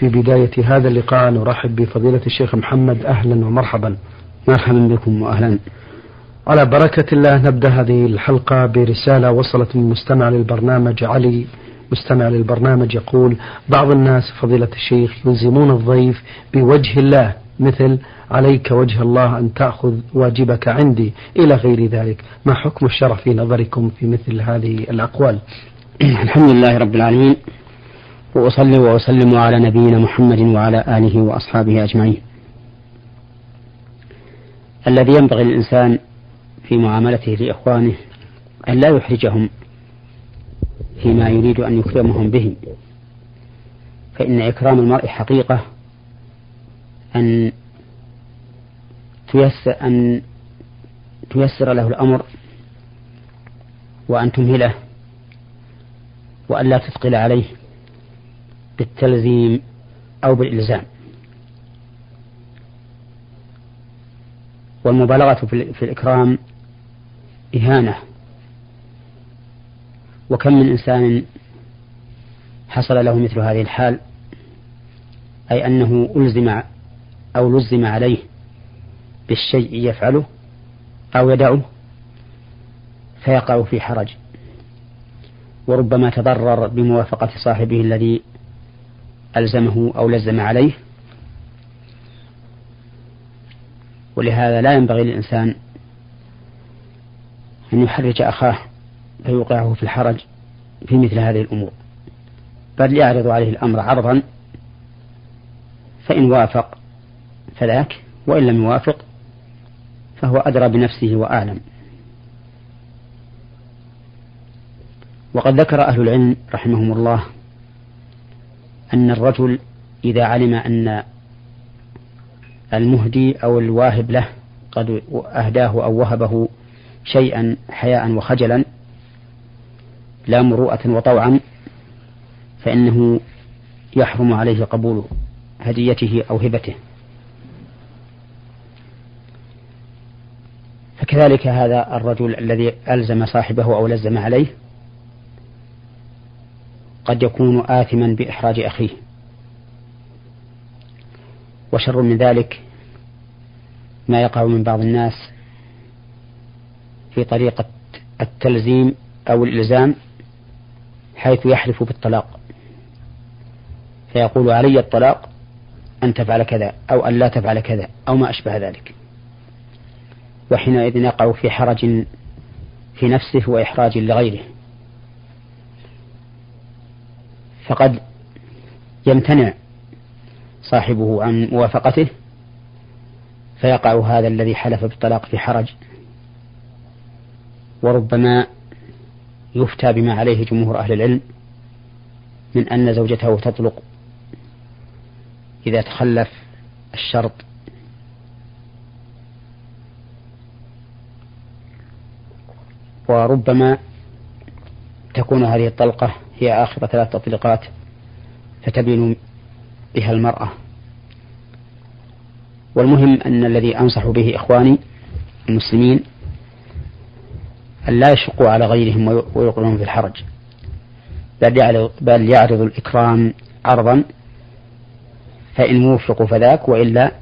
في بداية هذا اللقاء نرحب بفضيلة الشيخ محمد أهلا ومرحبا. مرحبا بكم وأهلا. على بركة الله نبدأ هذه الحلقة برسالة وصلت من مستمع للبرنامج علي. مستمع للبرنامج يقول بعض الناس فضيلة الشيخ يلزمون الضيف بوجه الله مثل عليك وجه الله أن تأخذ واجبك عندي. إلى غير ذلك. ما حكم الشرع في نظركم في مثل هذه الأقوال؟ الحمد لله رب العالمين. وأصلي وأسلم على نبينا محمد وعلى آله وأصحابه أجمعين. الذي ينبغي للإنسان في معاملته لإخوانه أن لا يحرجهم فيما يريد أن يكرمهم به. فإن إكرام المرء حقيقة أن تيسر أن تيسر له الأمر وأن تمهله وأن لا تثقل عليه. بالتلزيم أو بالإلزام. والمبالغة في الإكرام إهانة. وكم من إنسان حصل له مثل هذه الحال؟ أي أنه ألزم أو لزم عليه بالشيء يفعله أو يدعه فيقع في حرج. وربما تضرر بموافقة صاحبه الذي ألزمه أو لزم عليه. ولهذا لا ينبغي للإنسان أن يحرج أخاه فيوقعه في الحرج في مثل هذه الأمور. بل يعرض عليه الأمر عرضا فإن وافق فذاك وإن لم يوافق فهو أدرى بنفسه وأعلم. وقد ذكر أهل العلم رحمهم الله أن الرجل إذا علم أن المهدي أو الواهب له قد أهداه أو وهبه شيئا حياء وخجلا لا مروءة وطوعا فإنه يحرم عليه قبول هديته أو هبته. فكذلك هذا الرجل الذي ألزم صاحبه أو لزم عليه قد يكون آثما بإحراج أخيه. وشر من ذلك ما يقع من بعض الناس في طريقة التلزيم أو الإلزام حيث يحلف بالطلاق. فيقول علي الطلاق أن تفعل كذا أو أن لا تفعل كذا أو ما أشبه ذلك. وحينئذ يقع في حرج في نفسه وإحراج لغيره. فقد يمتنع صاحبه عن موافقته فيقع هذا الذي حلف بالطلاق في حرج وربما يفتى بما عليه جمهور أهل العلم من أن زوجته تطلق إذا تخلف الشرط. وربما تكون هذه الطلقة هي آخر ثلاث تطليقات فتبين بها المرأة. والمهم أن الذي أنصح به إخواني المسلمين أن لا يشقوا على غيرهم ويوقعون في الحرج. بل يعرض الإكرام عرضا فإن وفقوا فذاك وإلا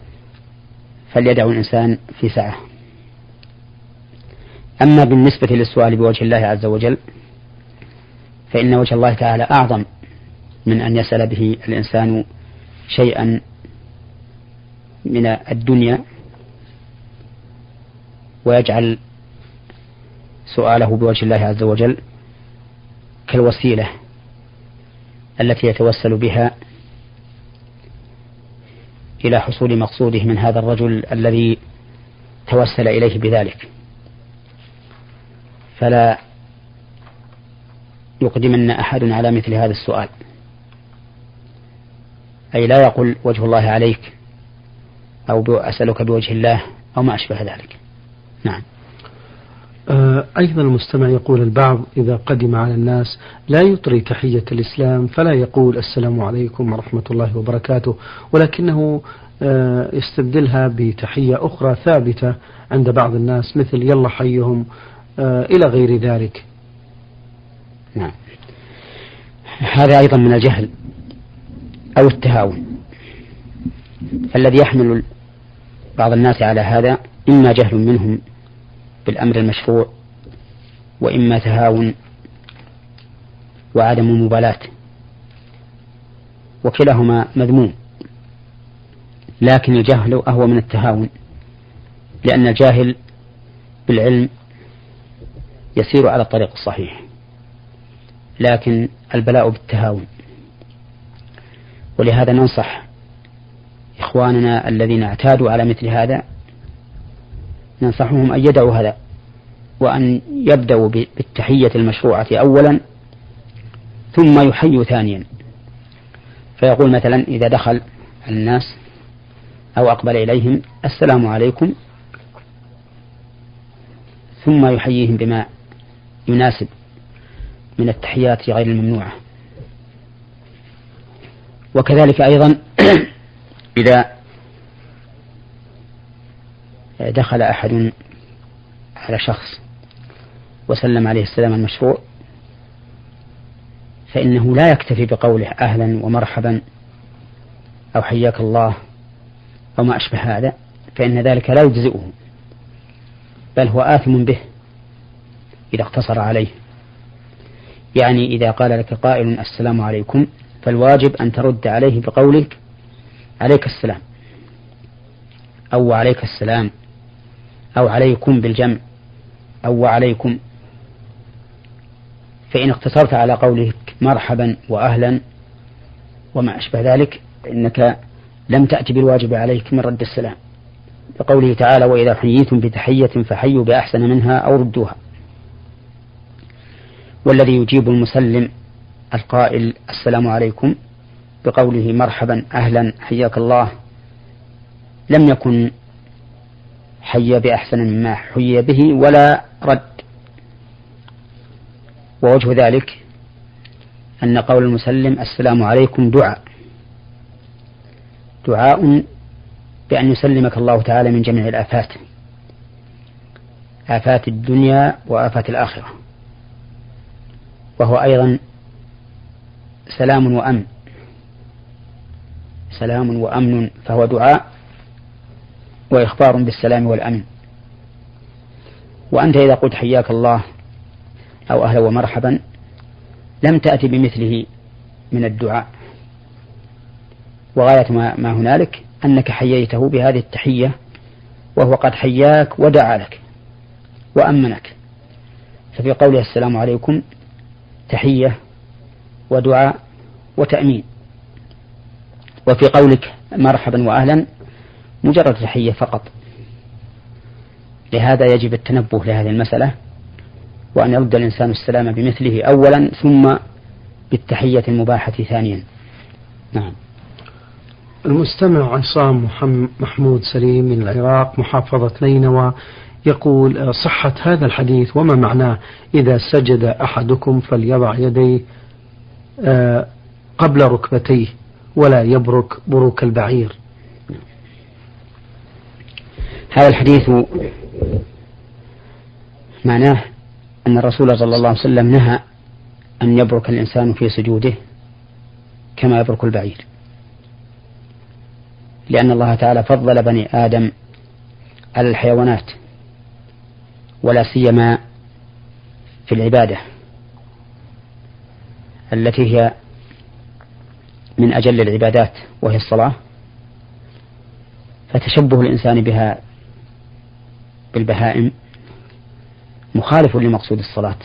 فليدعو الإنسان في سعة. أما بالنسبة للسؤال بوجه الله عز وجل فإن وجه الله تعالى أعظم من أن يسأل به الإنسان شيئا من الدنيا ويجعل سؤاله بوجه الله عز وجل كالوسيلة التي يتوسل بها إلى حصول مقصوده من هذا الرجل الذي توسل إليه بذلك. فلا يقدمن أحد على مثل هذا السؤال. أي لا يقول وجه الله عليك أو أسألك بوجه الله أو ما أشبه ذلك. نعم. آه، أيضا المستمع يقول البعض إذا قدم على الناس لا يطري تحية الإسلام فلا يقول السلام عليكم ورحمة الله وبركاته ولكنه آه، يستبدلها بتحية أخرى ثابتة عند بعض الناس مثل يلا حيهم آه، إلى غير ذلك. نعم. هذا أيضا من الجهل أو التهاون. الذي يحمل بعض الناس على هذا إما جهل منهم بالأمر المشروع وإما تهاون وعدم مبالاة وكلاهما مذموم. لكن الجهل أهو من التهاون لأن الجاهل بالعلم يسير على الطريق الصحيح. لكن البلاء بالتهاون. ولهذا ننصح إخواننا الذين اعتادوا على مثل هذا ننصحهم أن يدعوا هذا وأن يبدأوا بالتحية المشروعة أولا ثم يحيوا ثانيا. فيقول مثلا إذا دخل الناس أو أقبل إليهم السلام عليكم. ثم يحييهم بما يناسب. من التحيات غير الممنوعة. وكذلك أيضا إذا دخل أحد على شخص وسلم عليه السلام المشروع فإنه لا يكتفي بقوله أهلا ومرحبا أو حياك الله أو ما أشبه هذا فإن ذلك لا يجزئه بل هو آثم به إذا اقتصر عليه. يعني إذا قال لك قائل السلام عليكم فالواجب أن ترد عليه بقولك عليك السلام أو عليك السلام أو عليكم بالجمع أو عليكم. فإن اقتصرت على قولك مرحبا وأهلا وما أشبه ذلك فإنك لم تأتي بالواجب عليك من رد السلام. لقوله تعالى وإذا حييتم بتحية فحيوا بأحسن منها أو ردوها والذي يجيب المسلم القائل السلام عليكم بقوله مرحبا أهلا حياك الله. لم يكن حي بأحسن مما حي به ولا رد. ووجه ذلك أن قول المسلم السلام عليكم دعاء. دعاء بأن يسلمك الله تعالى من جميع الآفات. آفات الدنيا وآفات الآخرة. وهو أيضا سلام وأمن. سلام وأمن فهو دعاء وإخبار بالسلام والأمن. وأنت إذا قلت حياك الله أو أهلا ومرحبا لم تأتي بمثله من الدعاء. وغاية ما هنالك أنك حييته بهذه التحية وهو قد حياك ودعا لك وأمنك. ففي قوله السلام عليكم تحية ودعاء وتأمين. وفي قولك مرحبا وأهلا مجرد تحية فقط. لهذا يجب التنبه لهذه المسألة وأن يرد الإنسان السلام بمثله أولا ثم بالتحية المباحة ثانيا. نعم. المستمع عصام محمود سليم من العراق محافظة نينوى يقول صحة هذا الحديث وما معناه إذا سجد أحدكم فليضع يديه آه، قبل ركبتيه ولا يبرك بروك البعير. هذا الحديث معناه أن الرسول صلى الله عليه وسلم نهى أن يبرك الإنسان في سجوده كما يبرك البعير. لأن الله تعالى فضل بني آدم على الحيوانات. ولا سيما في العبادة التي هي من أجل العبادات وهي الصلاة فتشبه الإنسان بها بالبهائم مخالف لمقصود الصلاة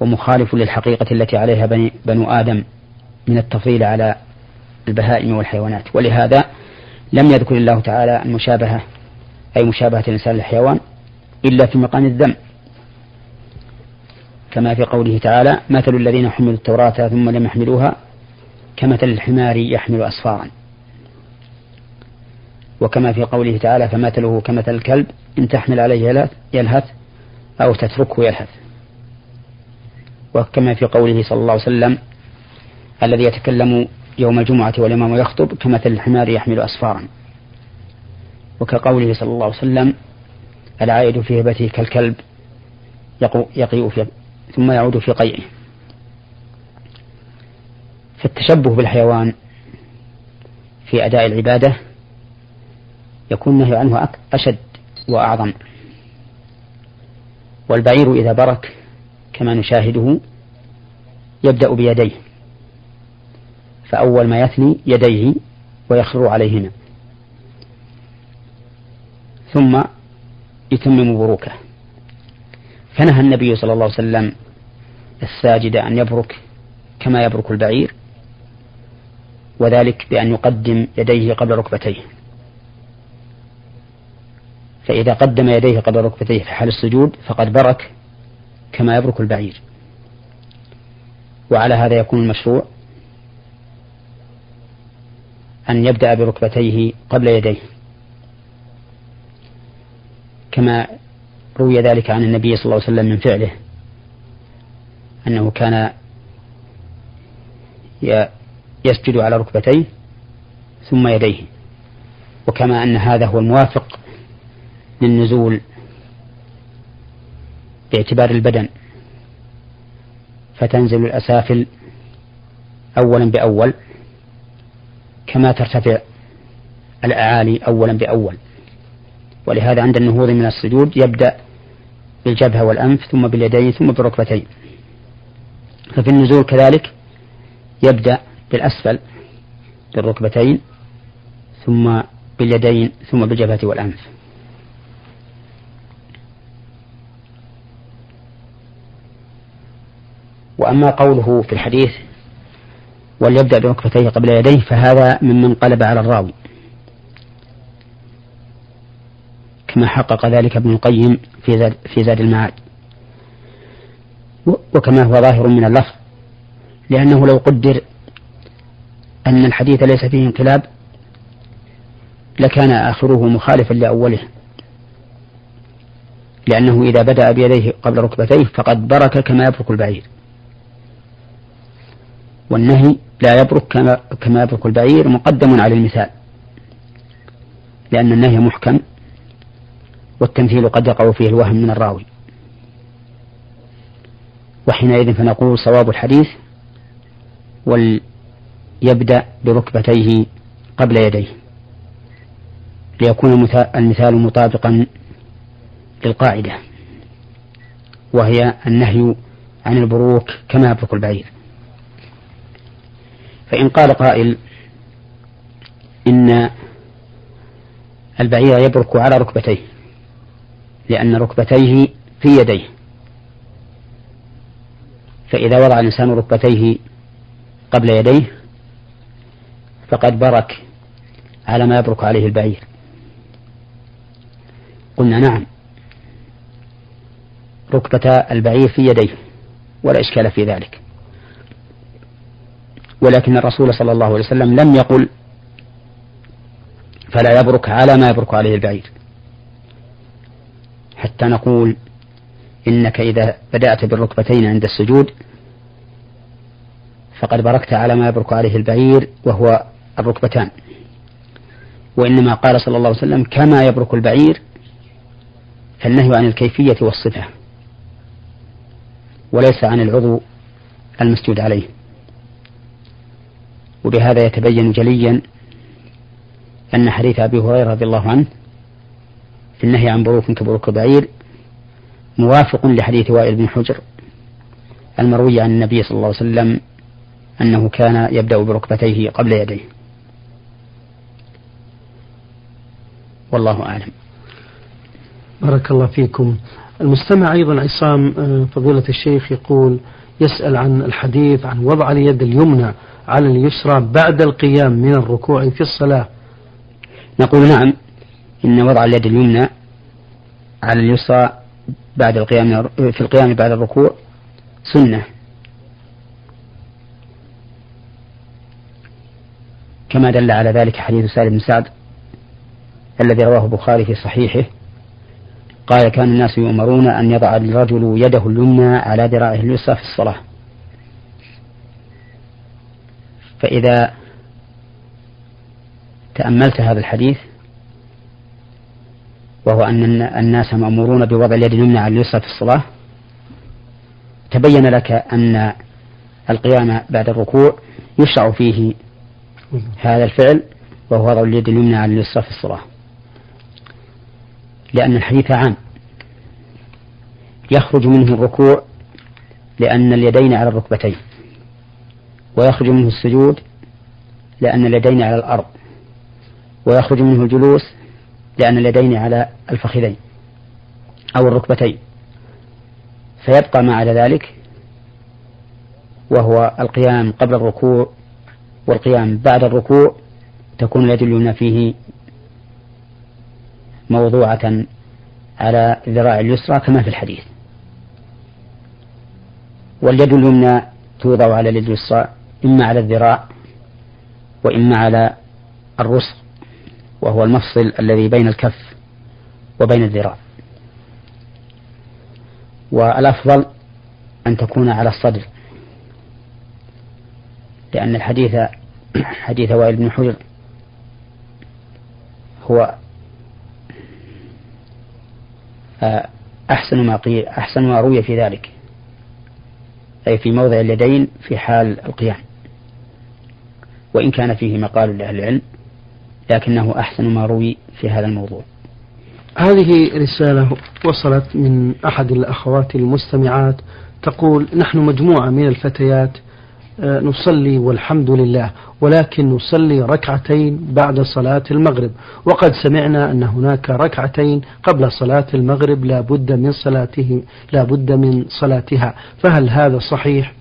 ومخالف للحقيقة التي عليها بني بنو آدم من التفضيل على البهائم والحيوانات. ولهذا لم يذكر الله تعالى المشابهة أي مشابهة الإنسان للحيوان إلا في مقام الذم. كما في قوله تعالى مثل الذين حملوا التوراة ثم لم يحملوها كمثل الحمار يحمل أسفارا. وكما في قوله تعالى فمثله كمثل الكلب إن تحمل عليه يلهث أو تتركه يلهث. وكما في قوله صلى الله عليه وسلم الذي يتكلم يوم الجمعة والإمام يخطب كمثل الحمار يحمل أسفارا. وكقوله صلى الله عليه وسلم العائد في هبته كالكلب يقيء في ثم يعود في قيئه. فالتشبه بالحيوان في أداء العبادة يكون النهي عنه أشد وأعظم. والبعير إذا برك كما نشاهده يبدأ بيديه فأول ما يثني يديه ويخر عليهما ثم يتمم بروكه. فنهى النبي صلى الله عليه وسلم الساجد أن يبرك كما يبرك البعير وذلك بأن يقدم يديه قبل ركبتيه. فإذا قدم يديه قبل ركبتيه في حال السجود فقد برك كما يبرك البعير. وعلى هذا يكون المشروع أن يبدأ بركبتيه قبل يديه. كما روي ذلك عن النبي صلى الله عليه وسلم من فعله. أنه كان يسجد على ركبتيه ثم يديه. وكما أن هذا هو الموافق للنزول باعتبار البدن. فتنزل الأسافل أولا بأول كما ترتفع الأعالي أولا بأول. ولهذا عند النهوض من السجود يبدأ بالجبهة والأنف ثم باليدين ثم بالركبتين. ففي النزول كذلك يبدأ بالأسفل بالركبتين ثم باليدين ثم بالجبهة والأنف. وأما قوله في الحديث وليبدأ بركبتيه قبل يديه فهذا ممن قلب على الراوي. كما حقق ذلك ابن القيم في زاد, في زاد المعاد. وكما هو ظاهر من اللفظ لأنه لو قدر أن الحديث ليس فيه انقلاب لكان آخره مخالفا لأوله. لأنه إذا بدأ بيديه قبل ركبتيه فقد برك كما يبرك البعير. والنهي لا يبرك كما, كما يبرك البعير مقدم على المثال لأن النهي محكم. والتمثيل قد يقع فيه الوهم من الراوي. وحينئذ فنقول صواب الحديث وليبدأ بركبتيه قبل يديه. ليكون المثال مطابقا للقاعدة. وهي النهي عن البروك كما يبرك البعير. فإن قال قائل إن البعير يبرك على ركبتيه. لأن ركبتيه في يديه. فإذا وضع الإنسان ركبتيه قبل يديه فقد برك على ما يبرك عليه البعير. قلنا نعم ركبة البعير في يديه ولا إشكال في ذلك. ولكن الرسول صلى الله عليه وسلم لم يقل فلا يبرك على ما يبرك عليه البعير. حتى نقول إنك إذا بدأت بالركبتين عند السجود فقد بركت على ما يبرك عليه البعير وهو الركبتان. وإنما قال صلى الله عليه وسلم كما يبرك البعير فالنهي عن الكيفية والصفة وليس عن العضو المسجود عليه. وبهذا يتبين جليا أن حديث أبي هريرة رضي الله عنه في النهي عن بروك كبروك بعير موافق لحديث وائل بن حجر المروي عن النبي صلى الله عليه وسلم أنه كان يبدأ بركبتيه قبل يديه. والله أعلم. بارك الله فيكم. المستمع أيضا عصام آه، فضيلة الشيخ يقول يسأل عن الحديث عن وضع اليد اليمنى على اليسرى بعد القيام من الركوع في الصلاة. نقول نعم. إن وضع اليد اليمنى على اليسرى بعد القيام في القيام بعد الركوع سنة. كما دل على ذلك حديث سالم بن سعد الذي رواه البخاري في صحيحه. قال كان الناس يؤمرون أن يضع الرجل يده اليمنى على ذراعه اليسرى في الصلاة. فإذا تأملت هذا الحديث وهو أن الناس مأمورون بوضع اليد اليمنى على اليسرى في الصلاة. تبين لك أن القيام بعد الركوع يشرع فيه هذا الفعل وهو وضع اليد اليمنى على اليسرى في الصلاة. لأن الحديث عام. يخرج منه الركوع لأن اليدين على الركبتين ويخرج منه السجود لأن اليدين على الأرض ويخرج منه الجلوس لأن اليدين على الفخذين أو الركبتين. فيبقى ما على ذلك وهو القيام قبل الركوع والقيام بعد الركوع تكون اليد اليمنى فيه موضوعة على الذراع اليسرى كما في الحديث. واليد اليمنى توضع على اليد اليسرى إما على الذراع وإما على الرسغ. وهو المفصل الذي بين الكف وبين الذراع. والأفضل أن تكون على الصدر لأن الحديث حديث وائل بن حجر هو أحسن ما قيل أحسن ما روي في ذلك أي في موضع اليدين في حال القيام وإن كان فيه مقال لأهل العلم. لكنه أحسن ما روي في هذا الموضوع. هذه رسالة وصلت من أحد الأخوات المستمعات تقول نحن مجموعة من الفتيات آه، نصلي والحمد لله ولكن نصلي ركعتين بعد صلاة المغرب. وقد سمعنا أن هناك ركعتين قبل صلاة المغرب لا بد من صلاته لا بد من صلاتها. فهل هذا صحيح؟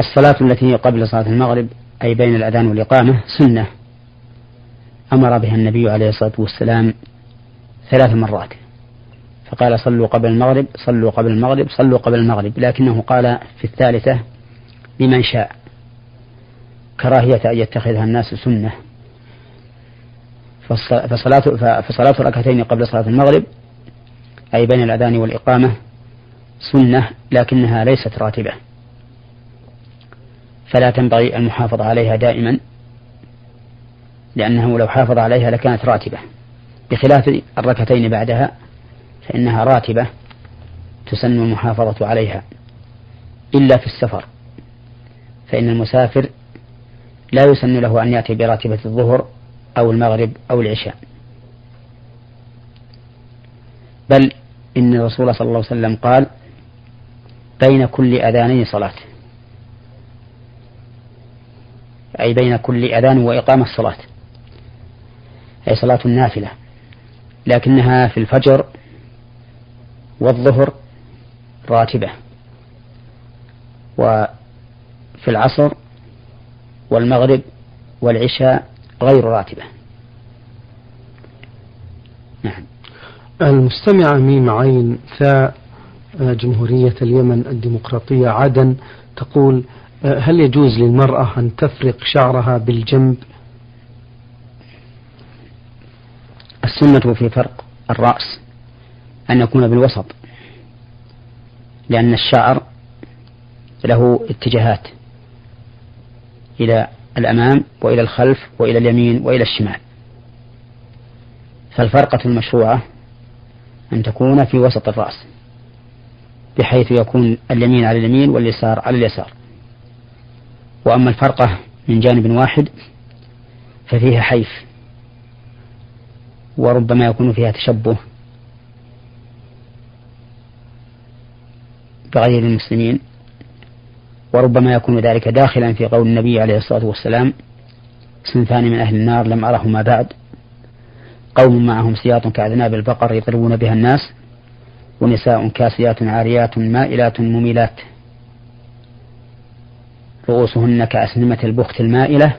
الصلاة التي قبل صلاة المغرب أي بين الأذان والإقامة سنة. أمر بها النبي عليه الصلاة والسلام ثلاث مرات. فقال صلوا قبل المغرب صلوا قبل المغرب صلوا قبل المغرب. لكنه قال في الثالثة لمن شاء. كراهية أن يتخذها الناس سنة. فصلاة, فصلاة ركعتين قبل صلاة المغرب أي بين الأذان والإقامة سنة لكنها ليست راتبة. فلا تنبغي المحافظة عليها دائما لأنه لو حافظ عليها لكانت راتبة. بخلاف الركعتين بعدها فإنها راتبة تسن المحافظة عليها. إلا في السفر فإن المسافر لا يسن له أن يأتي براتبة الظهر أو المغرب أو العشاء. بل إن الرسول صلى الله عليه وسلم قال بين كل أذانين صلاة. أي بين كل أذان وإقامة الصلاة. أي صلاة النافلة. لكنها في الفجر والظهر راتبة. وفي العصر والمغرب والعشاء غير راتبة. نعم. المستمعة ميم عين ثاء جمهورية اليمن الديمقراطية عدن تقول هل يجوز للمرأة أن تفرق شعرها بالجنب؟ السنة في فرق الرأس أن يكون بالوسط لأن الشعر له اتجاهات إلى الأمام وإلى الخلف وإلى اليمين وإلى الشمال. فالفرقة المشروعة أن تكون في وسط الرأس بحيث يكون اليمين على اليمين واليسار على اليسار. وأما الفرقة من جانب واحد ففيها حيف وربما يكون فيها تشبه بغير المسلمين وربما يكون ذلك داخلا في قول النبي عليه الصلاة والسلام صنفان من أهل النار لم أرهما بعد قوم معهم سياط كأذناب البقر يضربون بها الناس ونساء كاسيات عاريات مائلات مميلات. رؤوسهن كأسنمة البخت المائلة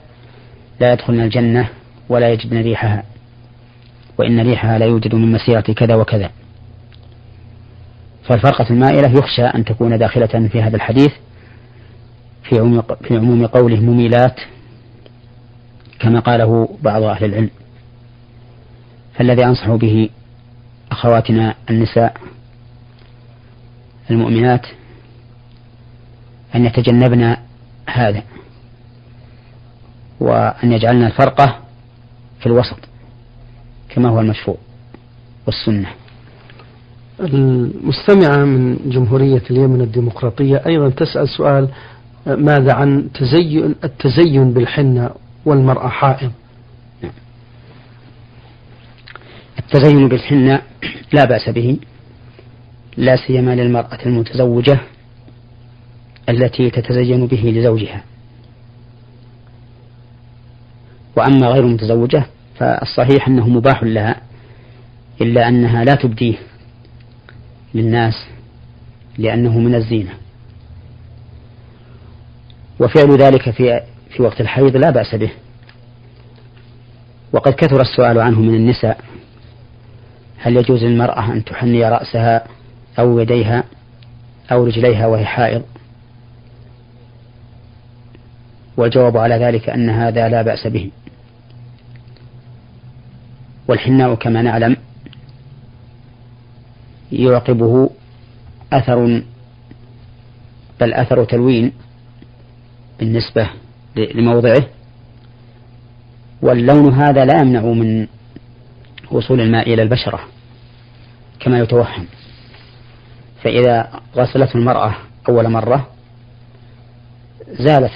لا يدخلن الجنة ولا يجدن ريحها وإن ريحها لا يوجد من مسيرة كذا وكذا. فالفرقة المائلة يخشى أن تكون داخلة في هذا الحديث في عموم, في عموم قوله مميلات كما قاله بعض أهل العلم. فالذي أنصح به أخواتنا النساء المؤمنات أن يتجنبن هذا وأن يجعلنا الفرقة في الوسط كما هو المشروع والسنة. المستمعة من جمهورية اليمن الديمقراطية أيضا تسأل سؤال ماذا عن تزين التزين بالحنة والمرأة حائض؟ التزين بالحنة لا بأس به لا سيما للمرأة المتزوجة التي تتزين به لزوجها. وأما غير المتزوجة فالصحيح أنه مباح لها إلا أنها لا تبديه للناس لأنه من الزينة. وفعل ذلك في في وقت الحيض لا بأس به. وقد كثر السؤال عنه من النساء هل يجوز للمرأة أن تحني رأسها أو يديها أو رجليها وهي حائض؟ والجواب على ذلك أن هذا لا بأس به. والحناء كما نعلم يعقبه أثر بل أثر تلوين بالنسبة لموضعه. واللون هذا لا يمنع من وصول الماء إلى البشرة كما يتوهم. فإذا غسلته المرأة أول مرة زالت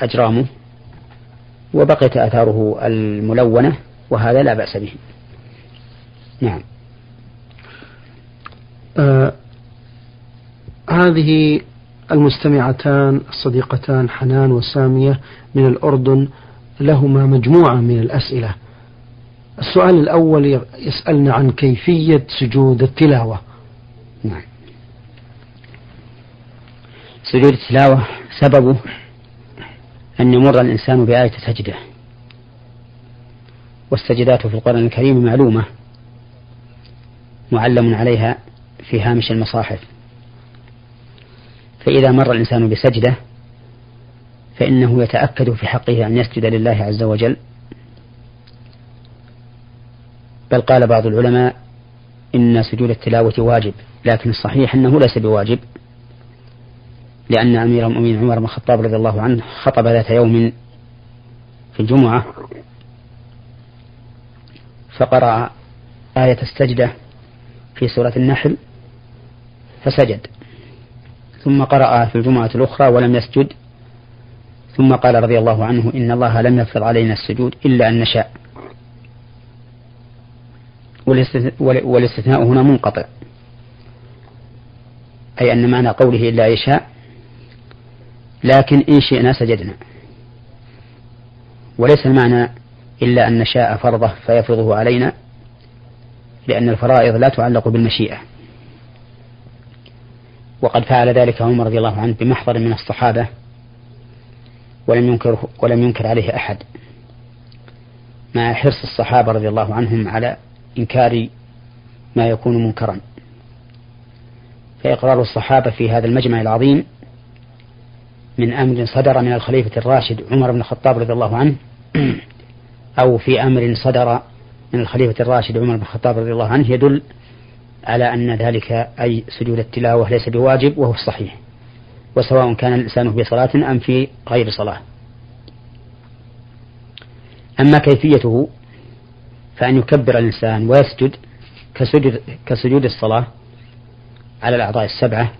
أجرامه وبقيت آثاره الملونة وهذا لا بأس به. نعم. آه هذه المستمعتان الصديقتان حنان وسامية من الأردن لهما مجموعة من الأسئلة. السؤال الأول يسألنا عن كيفية سجود التلاوة. نعم. سجود التلاوة سببه أن يمر الإنسان بآية سجدة. والسجدات في القرآن الكريم معلومة معلم عليها في هامش المصاحف. فإذا مر الإنسان بسجدة فإنه يتأكد في حقه أن يسجد لله عز وجل. بل قال بعض العلماء إن سجود التلاوة واجب لكن الصحيح أنه ليس بواجب. لأن أمير المؤمنين عمر بن الخطاب رضي الله عنه خطب ذات يوم في الجمعة فقرأ آية السجدة في سورة النحل فسجد. ثم قرأ في الجمعة الأخرى ولم يسجد. ثم قال رضي الله عنه إن الله لم يفرض علينا السجود إلا أن نشاء. والاستثناء هنا منقطع. أي أن معنى قوله إلا يشاء لكن إن شئنا سجدنا. وليس المعنى إلا أن نشاء فرضه فيفرضه علينا لأن الفرائض لا تعلق بالمشيئة. وقد فعل ذلك عمر رضي الله عنه بمحضر من الصحابة ولم ينكر ولم ينكر عليه أحد. مع حرص الصحابة رضي الله عنهم على إنكار ما يكون منكرا. فإقرار الصحابة في هذا المجمع العظيم من أمر صدر من الخليفة الراشد عمر بن الخطاب رضي الله عنه أو في أمر صدر من الخليفة الراشد عمر بن الخطاب رضي الله عنه يدل على أن ذلك أي سجود التلاوة ليس بواجب وهو الصحيح. وسواء كان الإنسان في صلاة أم في غير صلاة. أما كيفيته فأن يكبر الإنسان ويسجد كسجود, كسجود الصلاة على الأعضاء السبعة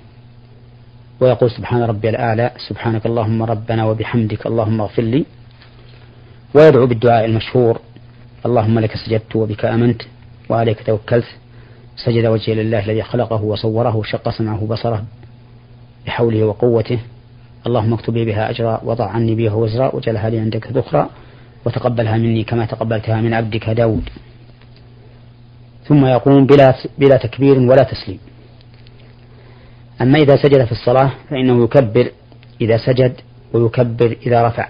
ويقول سبحان ربي الأعلى سبحانك اللهم ربنا وبحمدك اللهم اغفر لي. ويدعو بالدعاء المشهور اللهم لك سجدت وبك آمنت وعليك توكلت. سجد وجهي لله الذي خلقه وصوره وشق سمعه بصره بحوله وقوته. اللهم اكتب لي بها أجرا وضع عني بها وزرا وجعلها لي عندك ذخرا وتقبلها مني كما تقبلتها من عبدك داود. ثم يقوم بلا, بلا تكبير ولا تسليم. أما إذا سجد في الصلاة فإنه يكبر إذا سجد ويكبر إذا رفع.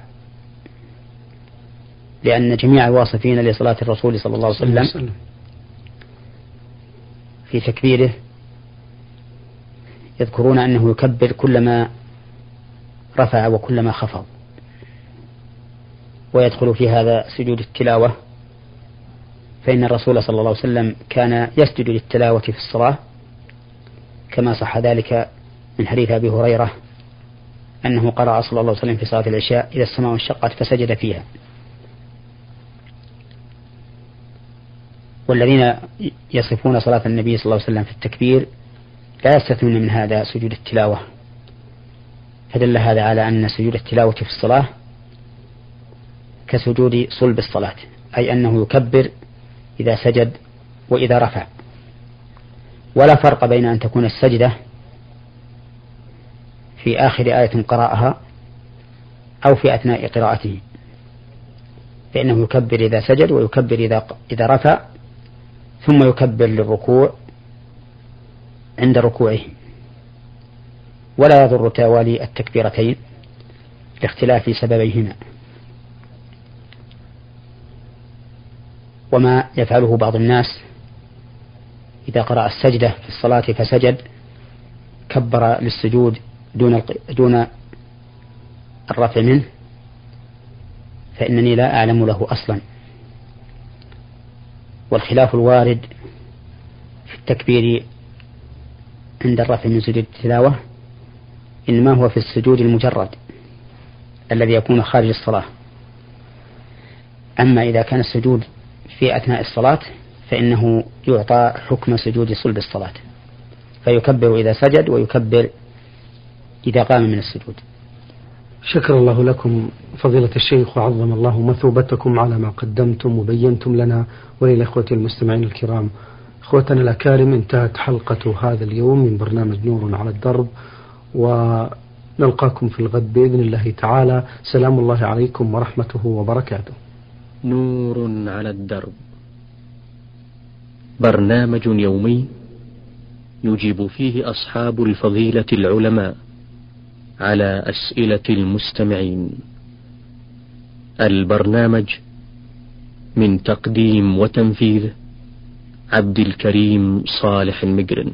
لأن جميع الواصفين لصلاة الرسول صلى الله عليه وسلم في تكبيره يذكرون أنه يكبر كلما رفع وكلما خفض. ويدخل في هذا سجود التلاوة. فإن الرسول صلى الله عليه وسلم كان يسجد للتلاوة في الصلاة. كما صح ذلك من حديث أبي هريرة أنه قرأ صلى الله عليه وسلم في صلاة العشاء إذا السماء انشقت فسجد فيها. والذين يصفون صلاة النبي صلى الله عليه وسلم في التكبير لا يستثنون من هذا سجود التلاوة. فدل هذا على أن سجود التلاوة في الصلاة كسجود صلب الصلاة أي أنه يكبر إذا سجد وإذا رفع. ولا فرق بين أن تكون السجدة في آخر آية قرأها أو في أثناء قراءته. فإنه يكبر إذا سجد ويكبر إذا إذا رفع ثم يكبر للركوع عند ركوعه. ولا يضر توالي التكبيرتين لاختلاف سببيهما. وما يفعله بعض الناس إذا قرأ السجدة في الصلاة فسجد كبر للسجود دون دون الرفع منه فإنني لا أعلم له أصلا. والخلاف الوارد في التكبير عند الرفع من سجود التلاوة إنما هو في السجود المجرد الذي يكون خارج الصلاة. أما إذا كان السجود في أثناء الصلاة فإنه يعطى حكم سجود صلب الصلاة فيكبر إذا سجد ويكبر إذا قام من السجود. شكر الله لكم فضيلة الشيخ وعظم الله مثوبتكم على ما قدمتم وبينتم لنا وللإخوة المستمعين الكرام. إخوتنا الأكارم انتهت حلقة هذا اليوم من برنامج نور على الدرب ونلقاكم في الغد بإذن الله تعالى. سلام الله عليكم ورحمته وبركاته. نور على الدرب. برنامج يومي يجيب فيه أصحاب الفضيلة العلماء على أسئلة المستمعين. البرنامج من تقديم وتنفيذ عبد الكريم صالح المقرن